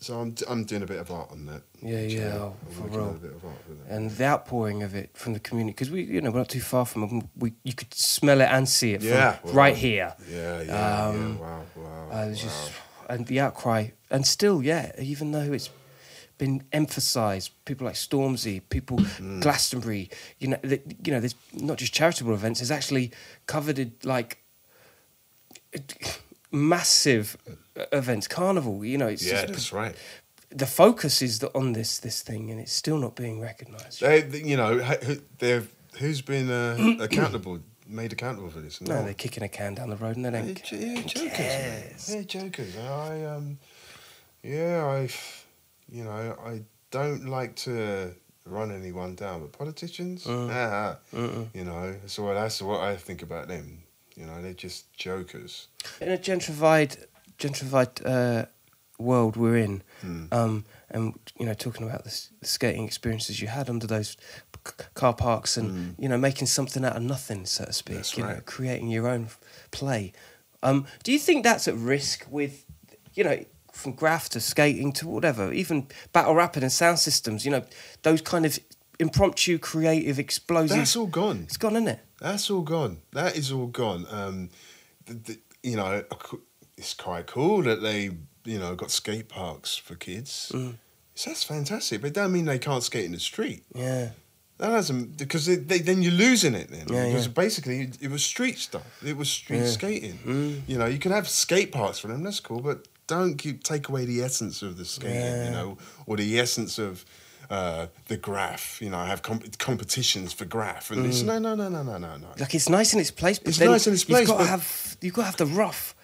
so I'm I'm doing a bit of art on that. Yeah, yeah, actually. oh, for real. a bit of art with that. and the outpouring of it from the community because we you know we're not too far from it. we you could smell it and see it from Yeah, well, right here Yeah, yeah, Um, yeah. Wow, wow. uh, wow. just and the outcry and still yeah even though it's been emphasized people like Stormzy people Mm. Glastonbury you know the, you know there's not just charitable events there's actually coveted like massive events carnival you know it's yeah, just- that's right. the focus is the, on this this thing and it's still not being recognized They, you know, they've who's been uh, <clears throat> accountable, made accountable for this? no they're kicking a can down the road and they don't Yeah, j- yeah, jokers, cares? jokers. I um, yeah, I, you know, I don't like to run anyone down, but politicians, Mm. ah, you know, so that's what I think about them. You know, they're just jokers. in a gentrified gentrified uh, world we're in, Hmm. um, and you know, talking about the, the skating experiences you had under those c- car parks, and you know, making something out of nothing, so to speak. Hmm. That's you know, creating your own play. Um, do you think that's at risk with, you know? From graph to skating to whatever, even battle rapping and sound systems, you know, those kind of impromptu, creative, explosive. That's all gone. It's gone, isn't it? That's all gone. That is all gone. Um, the, the, you know, it's quite cool that they, you know, got skate parks for kids. Mm. So that's fantastic, but it don't mean they can't skate in the street. Yeah. That hasn't because they, they, then you're losing it. Then Yeah, because yeah. basically it, it was street stuff. It was street Yeah. skating. Mm. You know, you can have skate parks for them. That's cool, but don't keep, take away the essence of the skating. Yeah. You know, or the essence of uh, the graph. You know, I have comp- competitions for graph, and it's no, no, no, no, no, no, no. like it's nice in its place, but It's then nice in its place, You've got to have you've got to have the rough,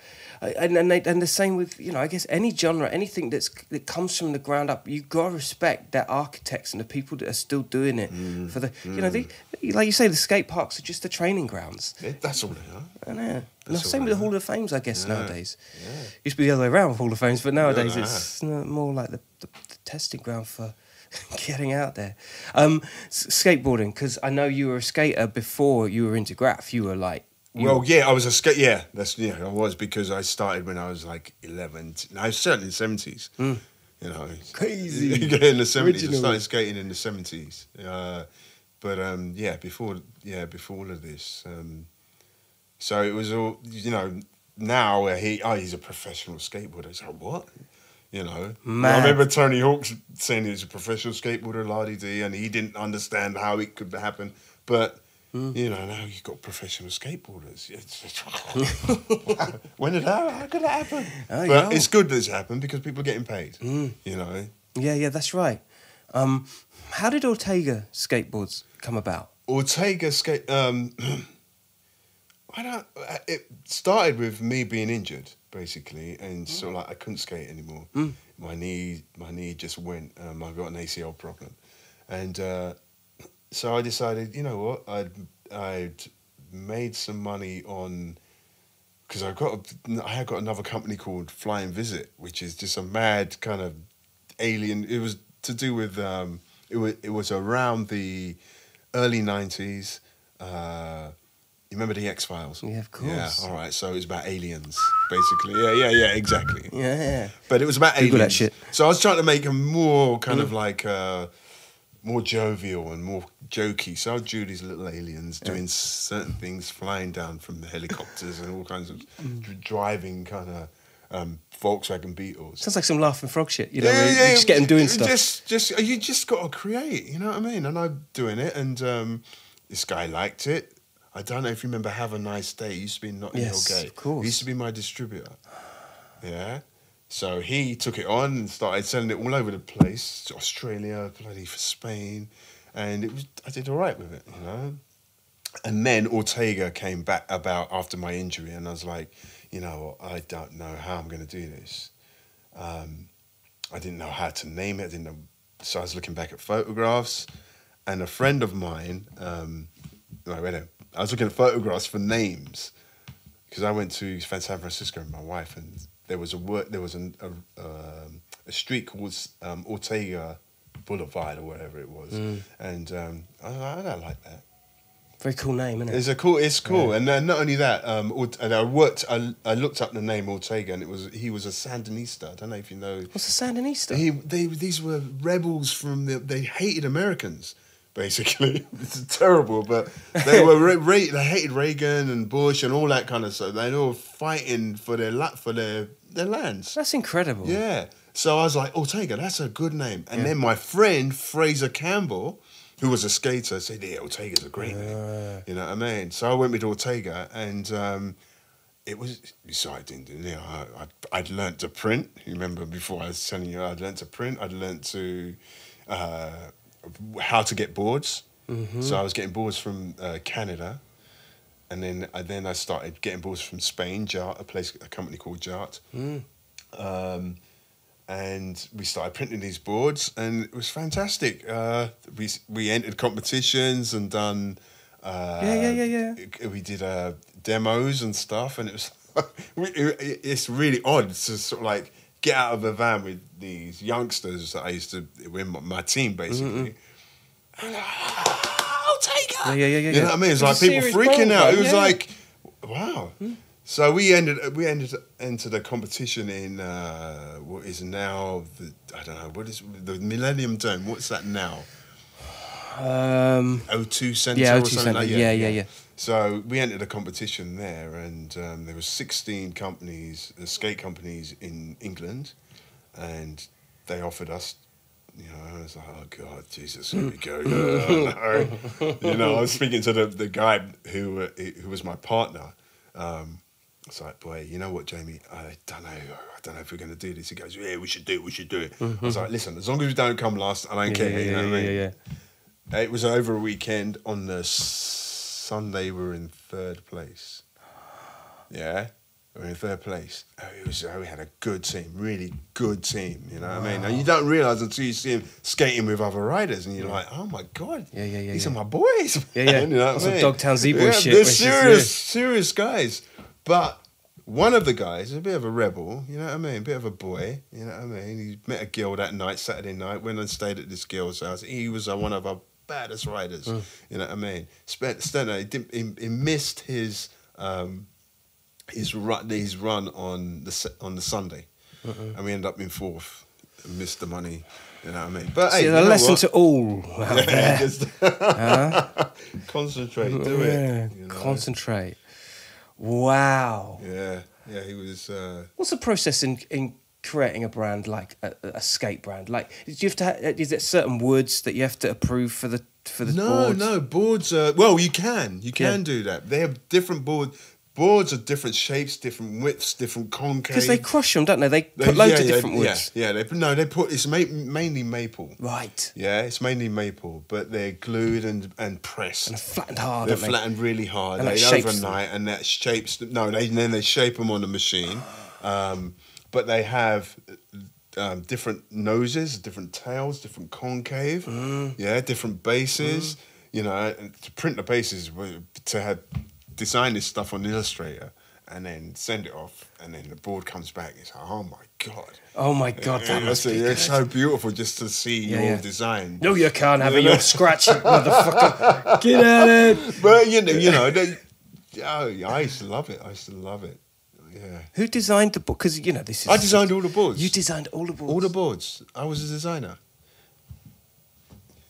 and and, they, and the same with you know I guess any genre, anything that's that comes from the ground up. You've got to respect that architects and the people that are still doing it Mm. for the you know the, like you say the skate parks are just the training grounds. It- that's all they are. I know. That's same with the. Hall of Fames, I guess Yeah. nowadays. Yeah. Used to be the other way around with Hall of Fames, but nowadays Yeah. it's more like the, the, the testing ground for <laughs> getting out there. Um, skateboarding, because I know you were a skater before you were into graph. You were like, you Well, yeah, I was a skate. Yeah, that's yeah, I was because I started when I was like eleven. t- No, certainly in the seventies. You know. Crazy. <laughs> in the seventies. I started skating in the seventies. Uh, but um, yeah, before yeah, before all of this, um, so it was all you know. Now he oh he's a professional skateboarder. It's like what? You know, Mad. I remember Tony Hawk's saying he was a professional skateboarder, Lardy D, and he didn't understand how it could happen. But Hmm. you know, now you've got professional skateboarders. <laughs> When did that? How could that happen? Oh, but it's good that it's happened because people are getting paid. Mm. You know, yeah, yeah, that's right. Um, how did Ortega skateboards come about? Ortega skate. Um, <clears throat> I don't. uh, It started with me being injured, basically, and so like I couldn't skate anymore. Mm. My knee, my knee just went. Um, I got an ACL problem, and uh, so I decided, you know what, I'd I'd made some money on because I got a, I had got another company called Flying Visit, which is just a mad kind of alien. It was to do with um, it was it was around the early nineties. Uh, You remember the X Files? Yeah, of course. Yeah, all right. So it was about aliens, basically. Yeah, yeah, yeah, exactly. Yeah. Yeah. But it was about Google that aliens. shit. So I was trying to make them more kind of like uh, more jovial and more jokey. So I these little aliens doing certain things, flying down from the helicopters and all kinds of Mm. driving kind of um, Volkswagen Beetles. Sounds like some laughing frog shit. You know, where you just get them doing stuff. Just, just you just got to create. You know what I mean? And I'm doing it, and um, this guy liked it. I don't know if you remember Have a Nice Day. It used to be not Yes, Hill Gate. of course. He used to be my distributor. Yeah. So he took it on and started selling it all over the place, to Australia, bloody for Spain, and it was I did all right with it, you know. And then Ortega came back about after my injury, and I was like, you know, I don't know how I'm going to do this. Um, I didn't know how to name it. I didn't know, so I was looking back at photographs, and a friend of mine, um, wait a minute. I was looking at photographs for names because I went to San Francisco with my wife, and there was a word, there was an, a um, a street called um, Ortega Boulevard or whatever it was, and um, I, I don't like that. Very cool name, isn't it? It's a cool. It's cool, and then not only that, um, and I worked. I, I looked up the name Ortega, and it was he was a Sandinista. I don't know if you know. What's a Sandinista? He they these were rebels from the. They hated Americans. Basically, <laughs> it's terrible, but they were ra- ra- they hated Reagan and Bush and all that kind of stuff. They were fighting for their la- for their their lands. That's incredible. Yeah. So I was like, Ortega, that's a good name. And then my friend Fraser Campbell, who was a skater, said, Yeah, Ortega's a great name. You know what I mean? So I went with Ortega and um, it was so I didn't you know, I, I I'd learned to print. You remember before I was telling you I'd learned to print, I'd learned to uh, how to get boards. So I was getting boards from uh, Canada. And then, I then I started getting boards from Spain, Jart, a place, a company called Jart. Um, and we started printing these boards, and it was fantastic. Uh, we we entered competitions and done. Uh, Yeah, yeah, yeah, yeah. We did uh, demos and stuff, and it was. <laughs> it's really odd to sort of like get out of a van with these youngsters that I used to win my, my team basically. And, "Ah, I'll take her. Yeah, yeah, yeah, yeah, You know what I mean? It's It like people freaking out. It was yeah. like, wow. So we ended we ended entered a competition in uh, what is now the I don't know what is the Millennium Dome. What's that now? Um, O2 Centre Yeah, or O2 something Centre. like Yeah, yeah, yeah. So we entered a competition there, and um, there were 16 companies, uh, skate companies in England, and they offered us. You know, I was like, oh God, Jesus, here we go. <laughs> Oh, no. You know, I was speaking to the, the guy who uh, who was my partner. Um, it's like, boy, you know what, Jamie? I don't know. I don't know if we're going to do this. He goes, yeah, we should do it. We should do it. I was like, listen, as long as we don't come last, I don't yeah, care. yeah, you know yeah, what I mean? yeah, yeah. It was over a weekend. On the Sunday, we were in third place. Yeah, we were in third place. Oh, it was, oh, we had a good team, really good team. You know what I mean? And you don't realize until you see him skating with other riders, and you're like, oh my god, Yeah, yeah, yeah, these yeah. are my boys. Man. Yeah, yeah. <laughs> you know what I some mean? Dogtown Z-boy yeah, shit, They're which is- serious, yeah. serious guys, but. One of the guys, a bit of a rebel, you know what I mean? A bit of a boy, you know what I mean? He met a girl that night, Saturday night, went and stayed at this girl's house. He was uh, one of our baddest riders, Mm. you know what I mean? Spent, spent he, didn't, he, he missed his um, his run, his run on the on the Sunday, and we end up in fourth, and missed the money, you know what I mean? But hey, See, you a lesson what? to all. out <laughs> there. Just <laughs> <laughs> concentrate, do Yeah, it. you know? Concentrate. Wow. Yeah, yeah, he was. Uh, What's the process in, in creating a brand like a, a skate brand? Like, do you have to? Ha- is it certain woods that you have to approve for the for the No, boards? no boards. Are, well, you can, you can Yeah. do that. They have different board. Boards are different shapes, different widths, different concave. Because they crush them, don't they? They They- put loads yeah, of different woods. Yeah, yeah. They, no, they put it's ma- mainly maple. Right. Yeah, it's mainly maple, but they're glued and and pressed. And flattened hard, They're don't they? flattened really hard. And they shapes them. overnight, and that shapes. No, they, then they shape them on the machine. Um, but they have um, different noses, different tails, different concave. Mm. Yeah, different bases. You know, to print the bases to have design this stuff on Illustrator. And then send it off, and then the board comes back. It's like, oh my god! Oh my god, that Yeah, must it's, be it's so beautiful just to see Yeah, your yeah. design. No, you can't have it. You're <laughs> scratching, motherfucker. Get at it. But you know, you know, they, oh, I used to love it. I used to love it. Yeah. Who designed the board? Because you know this is. I designed all the boards. You designed all the boards. all the boards. I was a designer.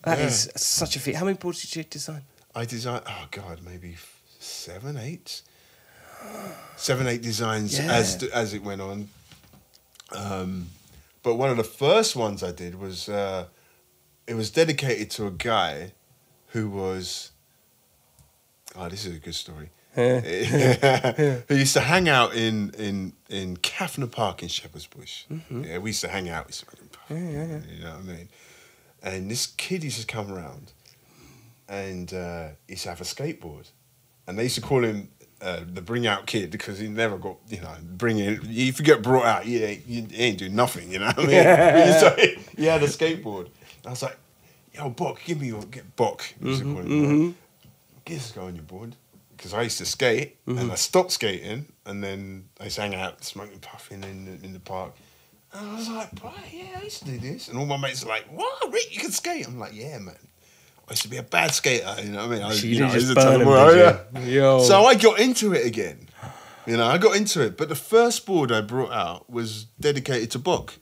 That yeah. is such a feat. How many boards did you design? I designed. Oh God, maybe seven, eight, seven, eight designs Yeah. as as it went on. Um, but one of the first ones I did was uh, it was dedicated to a guy who was. Oh, this is a good story. Who used to hang out in in in Cathnor Park in Shepherd's Bush. Yeah, we used to hang out. Used to You know what I mean? And this kid used to come around, and uh, he used to have a skateboard, and they used to call him uh, the bring out kid because he never got you know bring in. If you get brought out, you ain't, you ain't doing nothing. You know what I mean? so <laughs> he had a skateboard. I was like, "Yo, Bok, give me your get Bok." he used to call him, Get this guy on your board because I used to skate and mm-hmm. I stopped skating and then I sang out smoking puffing in the, in the park. And I was like, bro, yeah, I used to do this. And all my mates are like, what, Rick, you can skate? I'm like, yeah, man. I used to be a bad skater, you know what I mean? I, So you you know, didn't I used to tell burn him, "Oh, yeah." Yo. So I got into it again. You know, I got into it. But the first board I brought out was dedicated to Bok.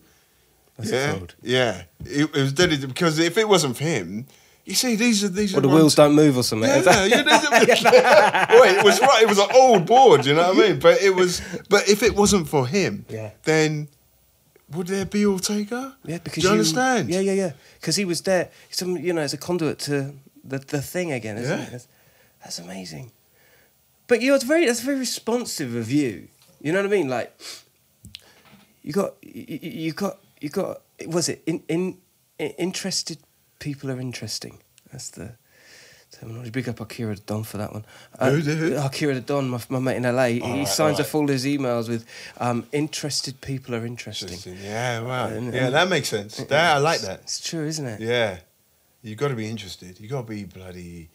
That's yeah, yeah. It, it was dedicated because if it wasn't for him, you see, these are these Or are the wheels don't move or something. yeah, you know, <laughs> Wait, it was right. It was an old board, you know what I mean? But it was. But if it wasn't for him, Yeah. then would there be Ortega? Yeah, because do you, understand? Yeah, yeah, yeah. Because he was there, some you know, as a conduit to the the thing again, isn't Yeah. it? That's, that's amazing. But you know, it's very that's very responsive of you. You know what I mean? Like you got you, you got you got was it in in interested people are interesting. That's the terminology. Big up Akira Don for that one. Uh, Who, who? Akira Don, my, my mate in LA. he Alright, signs off all his emails with um, interested people are interesting. Interesting. Yeah, wow. And- yeah, and- that makes sense. That I like that. It's true, isn't it? Yeah, you've got to be interested. You've got to be bloody.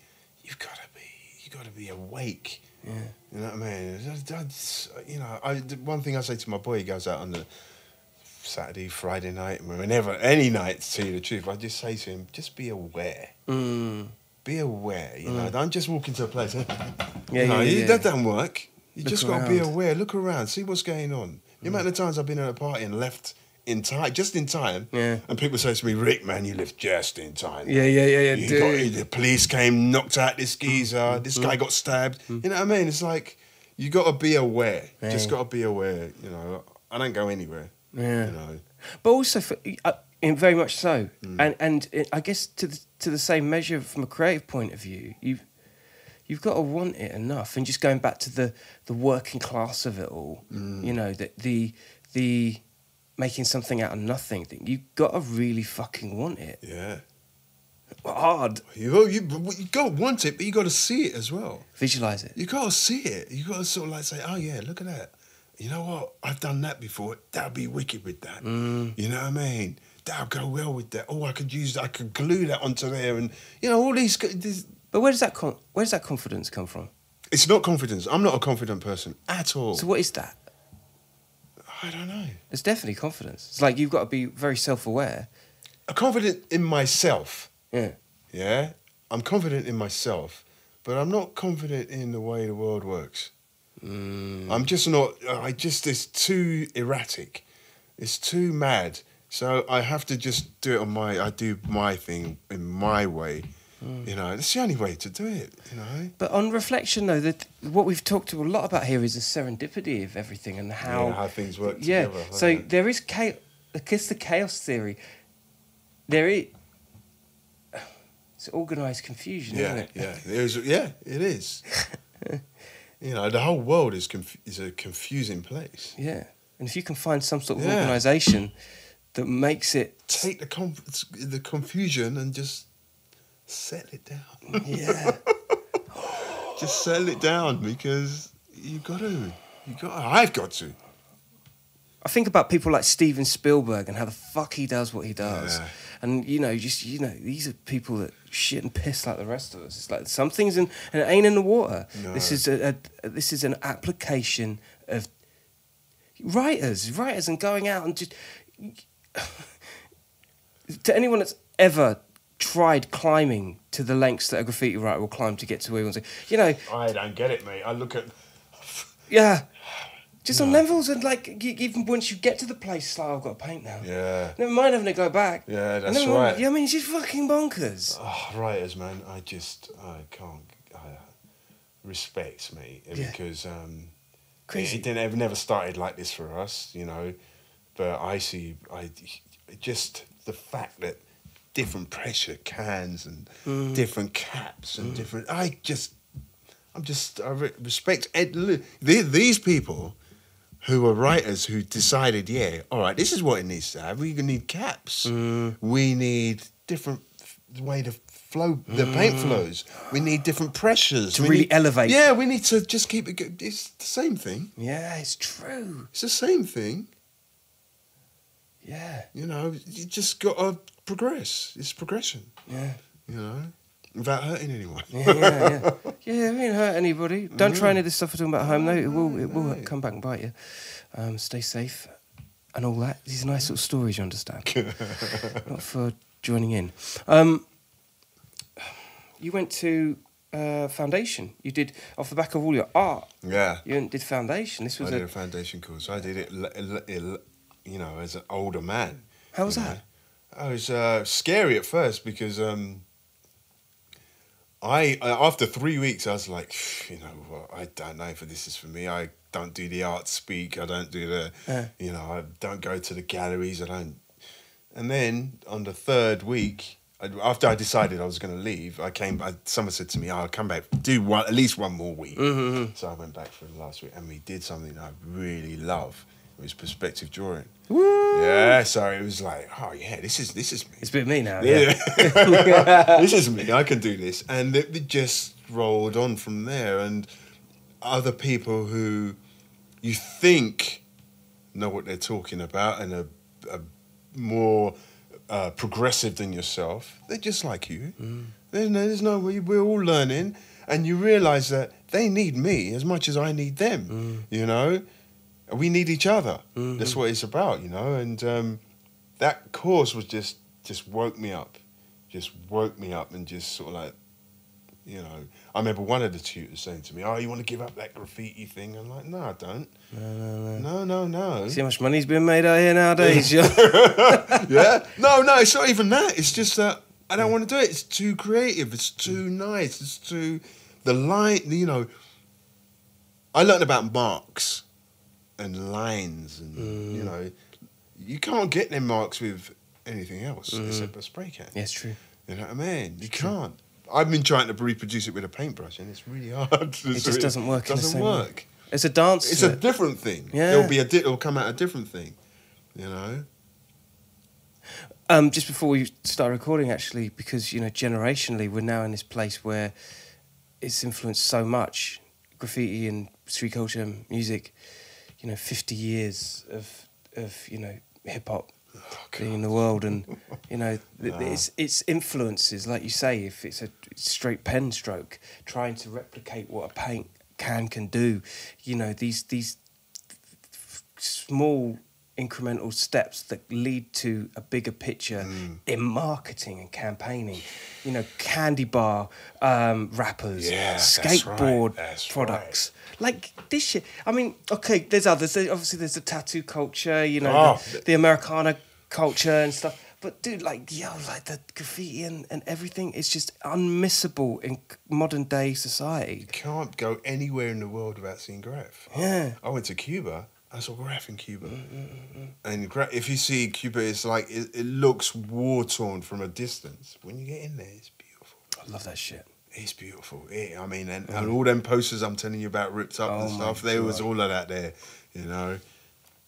You've got to be. You got to be awake. Yeah. You know what I mean? That's- you know, I, one thing I say to my boy, he goes out on the Saturday, Friday night, whenever, any night, to tell you the truth, I just say to him, just be aware. Mm. Be aware, you know. Don't just walk into a place. <laughs> Yeah, you yeah, you- yeah. That doesn't work. You Look just got to be aware. Look around. See what's going on. The amount of times I've been at a party and left in time, just in time, Yeah. and people say to me, "Rick, man, you left just in time." Yeah, yeah, yeah, yeah, You dude. got, the police came, knocked out this geezer. This Mm. guy got stabbed. You know what I mean? It's like you got to be aware. Just got to be aware. You know, I don't go anywhere. Yeah. You know. But also, for, uh, in very much so, Mm. and and it, I guess to the, to the same measure from a creative point of view, you've you've got to want it enough. And just going back to the the working class of it all, Mm. you know, the the the making something out of nothing thing. You've got to really fucking want it Yeah. hard. You you you got to want it, but you got to see it as well. Visualize it. You got to see it. You got to sort of like say, "Oh yeah, look at that." You know what? I've done that before. That'd be wicked with that. Mm. You know what I mean? That'll go well with that. Oh, I could use. I could glue that onto there, and you know all these. This, But where does that con- where does that confidence come from? it's not confidence. I'm not a confident person at all. So what is that? I don't know. It's definitely confidence. It's like you've got to be very self aware. I'm confident in myself. Yeah. Yeah, I'm confident in myself, but I'm not confident in the way the world works. Mm. I'm just not. I just it's too erratic. It's too mad. So I have to just do it on my. I do my thing in my way. Mm. You know, it's the only way to do it. You know. But on reflection, though, that what we've talked a lot about here is the serendipity of everything and how Yeah, how things work Yeah, together, so yeah. there is chaos. Because the chaos theory, there is it's organised confusion, isn't Yeah, it? yeah. Yeah, it is. <laughs> you know, the whole world is conf- is a confusing place. Yeah, and if you can find some sort of Yeah. organisation that makes it, Take the conf- the confusion and just settle it down. yeah, <laughs> just settle it down because you got to. You got. I've got to. I think about people like Steven Spielberg and how the fuck he does what he does. Yeah. And you know, just you know, these are people that shit and piss like the rest of us. It's like some things in and it ain't in the water. This is a, a this is an application of writers, writers, and going out and just <sighs> to anyone that's ever tried climbing to the lengths that a graffiti writer will climb to get to where he wants to. You know, I don't get it, mate. I look at yeah. Just on levels and like even once you get to the place, it's like "Oh, I've got to paint now. yeah. Never mind having to go back. Yeah, that's never mind- right. Yeah, I mean, it's just fucking bonkers. Oh, writers, man, I just I can't. I, respect me Yeah. because um, Crazy. It, it didn't, it never started like this for us, you know. But I see, I just the fact that different pressure cans and Mm. different caps and different. I just, I'm just I re- respect Ed. These people who were writers who decided, yeah, all right, this is what it needs to have. We need caps. Mm. We need different way to flow the paint flows. We need different pressures Mm. To We really need- elevate. Yeah, we need to just keep it. go- It's the same thing. Yeah, it's true. It's the same thing. Yeah, You know, you just got to progress. It's progression. yeah. You know, without hurting anyone. Yeah, yeah, yeah. <laughs> yeah, it won't hurt anybody. Don't try any of this stuff we're talking about at home, though. It will, it will come back and bite you. Um, stay safe and all that. These are nice little stories, you understand. <laughs> Not for joining in. Um, you went to uh, foundation. You did off the back of all your art. Yeah. You did foundation. This was I did a. foundation course. I did it, you know, as an older man. How was that? know. I was uh, scary at first because um, I uh, after three weeks I was like, you know, what, I don't know if this is for me. I don't do the art speak. I don't do the, you know, I don't go to the galleries. I don't. And then on the third week, after I decided I was going to leave, I came. I, someone said to me, "I'll come back, do one at least one more week." Mm-hmm. So I went back for the last week, and we did something I really love. Was perspective drawing. Woo! Yeah, so it was like, oh yeah, this is this is me. It's a bit me now. Yeah. Yeah, <laughs> this is me. I can do this, and it, it just rolled on from there. And other people who you think know what they're talking about and are, are more uh, progressive than yourself, they're just like you. There's no, there's no, we, we're all learning, and you realize that they need me as much as I need them. You know, we need each other. Mm-hmm. That's what it's about. You know, and um, that course was just just woke me up, just woke me up, and just sort of like, you know, I remember one of the tutors saying to me, "Oh, you want to give up that graffiti thing?" I'm like, "No, I don't. No, no, no, no, no." See how much money's being made out here nowadays. yeah. <laughs> yeah, no, no, it's not even that. It's just that I don't mm. want to do it. It's too creative. It's too mm. nice. It's too the light. You know, I learned about marks and lines, and you know, you can't get them marks with anything else except a spray can. yeah, true. You know what I mean? You can't. I've been trying to reproduce it with a paintbrush, and it's really <laughs> hard. It just doesn't work. Doesn't same way. work. It's a dance. It's a it. different thing. Yeah. It'll be a. Di- it'll come out a different thing. You know. Um, just before we start recording, actually, because you know, generationally, we're now in this place where it's influenced so much graffiti and street culture, and music. You know, fifty years of of you know hip hop oh, being in the world, and <laughs> you know, th- its its influences, like you say, if it's a straight pen stroke, trying to replicate what a paint can can do. You know, these these small incremental steps that lead to a bigger picture Mm. in marketing and campaigning. You know, candy bar um, wrappers, Yeah, that's right, skateboard that's products. Like this shit. I mean, okay, there's others. Obviously, there's the tattoo culture. You know, Oh. the, the Americana culture and stuff. But dude, like yo, like the graffiti and, and everything is just unmissable in modern day society. You can't go anywhere in the world without seeing graph. Yeah. I went to Cuba. I saw graph in Cuba, and gra- if you see Cuba, it's like it, it looks war torn from a distance. When you get in there, it's beautiful. I love that shit. It's beautiful. It, I mean, and, and all them posters I'm telling you about ripped up and Oh my stuff. There was all of that there. You know,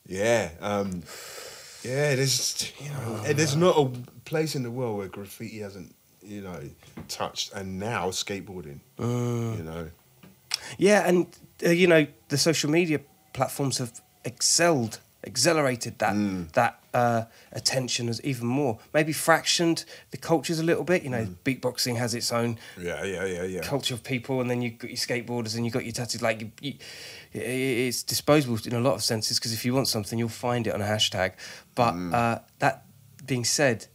yeah, um, yeah. There's you know, and there's not a place in the world where graffiti hasn't you know touched, and now skateboarding. Mm. You know. Yeah, and uh, you know the social media platforms have excelled, accelerated that that uh, attention as even more. Maybe fractioned the cultures a little bit. You know, beatboxing has its own Yeah, yeah, yeah, yeah. culture of people, and then you've got your skateboarders and you've got your tattoos. Like, you, you, it's disposable in a lot of senses because if you want something, you'll find it on a hashtag. But uh, that being said,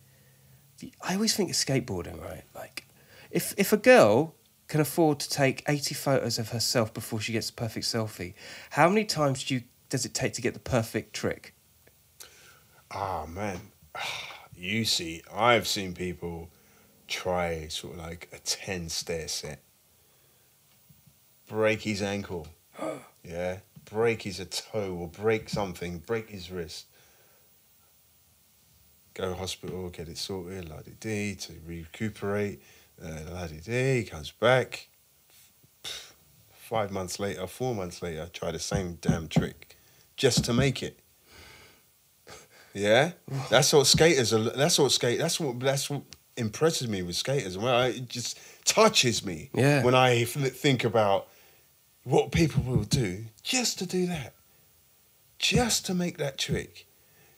I always think of skateboarding, right? Like, if if a girl can afford to take eighty photos of herself before she gets a perfect selfie, how many times do you does it take to get the perfect trick? Ah man, <sighs> you see, I've seen people try sort of like a ten stair set, break his ankle, <gasps> yeah, break his a toe or break something, break his wrist. Go to hospital, get it sorted, la di di, to recuperate, uh, la di di, comes back. Five months later, four months later, try the same damn trick, just to make it. Yeah, that's what skaters are. That's what skate. That's what. That's what impresses me with skaters. Well, it just touches me. Yeah. When I think about what people will do just to do that, just to make that trick.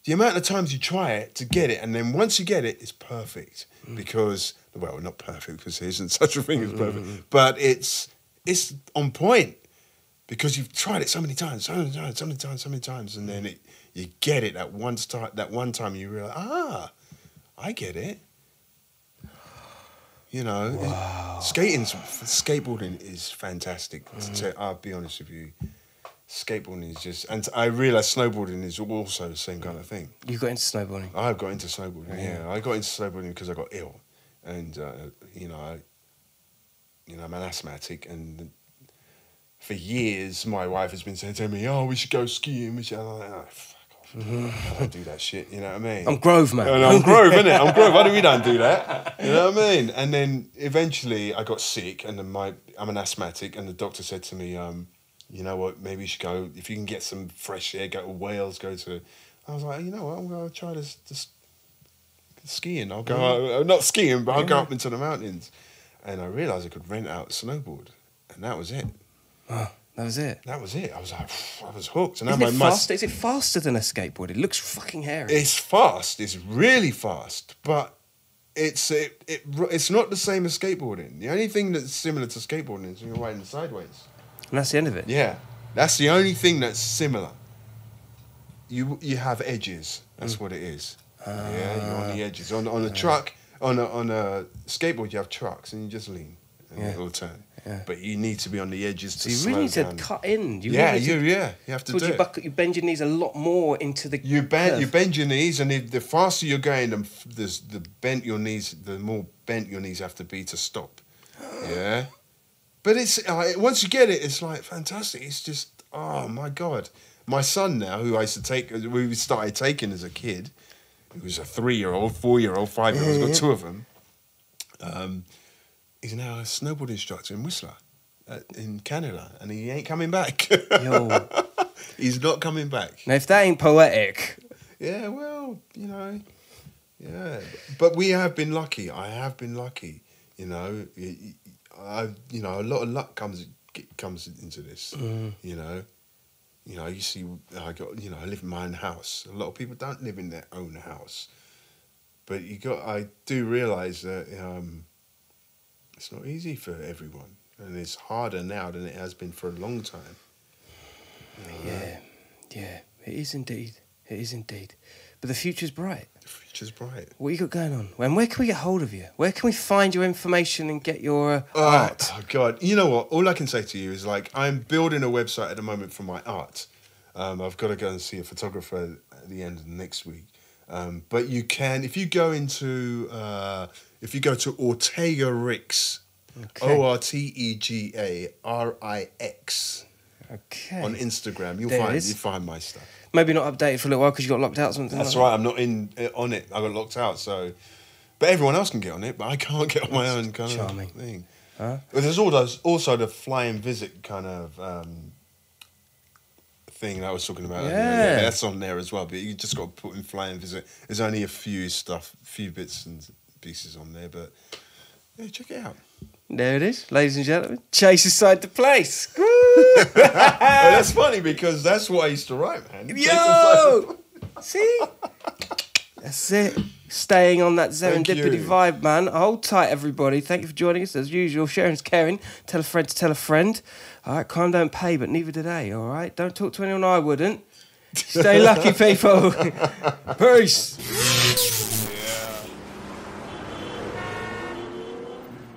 The amount of times you try it to get it, and then once you get it, it's perfect mm. because well, not perfect because there isn't such a thing as perfect, mm-hmm. but it's it's on point because you've tried it so many times, so many times, so many times, so many times, and then it you get it that one time. That one time you realize, ah, I get it. You know, skating, skateboarding is fantastic. To tell- I'll be honest with you, skateboarding is just, and I realize snowboarding is also the same kind of thing. You got into snowboarding. I've got into snowboarding. Yeah, I got into snowboarding because I got ill, and uh, you know, I, you know, I'm an asthmatic, and for years my wife has been saying to me, "Oh, we should go skiing." We should. I'm like, oh, fuck off. I don't do that shit. You know what I mean? I'm Grove, man. And I'm <laughs> Grove, innit? I'm Grove. Why do we don't do that? You know what I mean? And then eventually I got sick, and then my I'm an asthmatic, and the doctor said to me, um, you know what? Maybe you should go if you can get some fresh air. Go to Wales. Go to. I was like, you know what? I'm gonna try this. this skiing. I'll go. out- not skiing, but I'll go up into the mountains. And I realised I could rent out a snowboard, and that was it. Oh, that was it. That was it. I was like, I was hooked. And now Isn't my, it my faster? Is it faster than a skateboard? It looks fucking hairy. It's fast. It's really fast, but it's it, it it's not the same as skateboarding. The only thing that's similar to skateboarding is when you're riding sideways. and that's the end of it. Yeah, that's the only thing that's similar. You you have edges. That's mm. what it is. Ah. yeah, you're on the edges. On on a truck, on a on a skateboard, you have trucks, and you just lean, and Yeah. it'll turn. Yeah. But you need to be on the edges So to you really need to cut in. You yeah, really you need yeah, you have to to, do you, you bend your knees a lot more into the. You bend, you bend your knees, and the faster you're going, the, the the bent your knees, the more bent your knees have to be to stop. <gasps> Yeah, but it's uh, once you get it, it's like fantastic. It's just oh my god. My son now, who I used to take, we started taking as a kid, he was a three-year-old, four-year-old, five-year-old. He's got two of them. Um, he's now a snowboard instructor in Whistler, uh, in Canada, and he ain't coming back. <laughs> Yo. he's not coming back. Now, if that ain't poetic, Yeah, well, you know, yeah. But we have been lucky. I have been lucky. You know, I, you know, a lot of luck comes comes into this. You know, you know, you see, I got, you know, I live in my own house. A lot of people don't live in their own house, but you got. I do realize that um, it's not easy for everyone, and it's harder now than it has been for a long time. yeah, yeah, it is indeed. It is indeed. But the future's bright. The future's bright. What you got going on? When? Where can we get hold of you? Where can we find your information and get your uh, Oh, art? Oh God! You know what? All I can say to you is like I'm building a website at the moment for my art. Um, I've got to go and see a photographer at the end of next week. Um, but you can if you go into uh, if you go to Ortega Rix, Okay. O R T E G A R I X Okay. on Instagram, you'll There find you find my stuff. Maybe not updated for a little while because you got locked out or something. That's like right. I'm not in uh, on it. I got locked out. So, but everyone else can get on it. But I can't get on my own kind Charming. of thing. Huh? But there's also also the Flying Visit kind of um, thing that I was talking about. earlier. Yeah. that's on there as well. But you just got to put in Flying Visit. There's only a few stuff, few bits and pieces on there. But yeah, check it out. There it is, ladies and gentlemen. Chase inside the place. <laughs> Woo! Oh, that's funny because that's what I used to write, man. Yo! <laughs> See? That's it. Staying on that serendipity vibe, man. Hold tight, everybody. Thank you for joining us. As usual, sharing's caring. Tell a friend to tell a friend. All right, crime don't pay, but neither do they. All right, don't talk to anyone I wouldn't. Stay lucky, <laughs> people. Peace.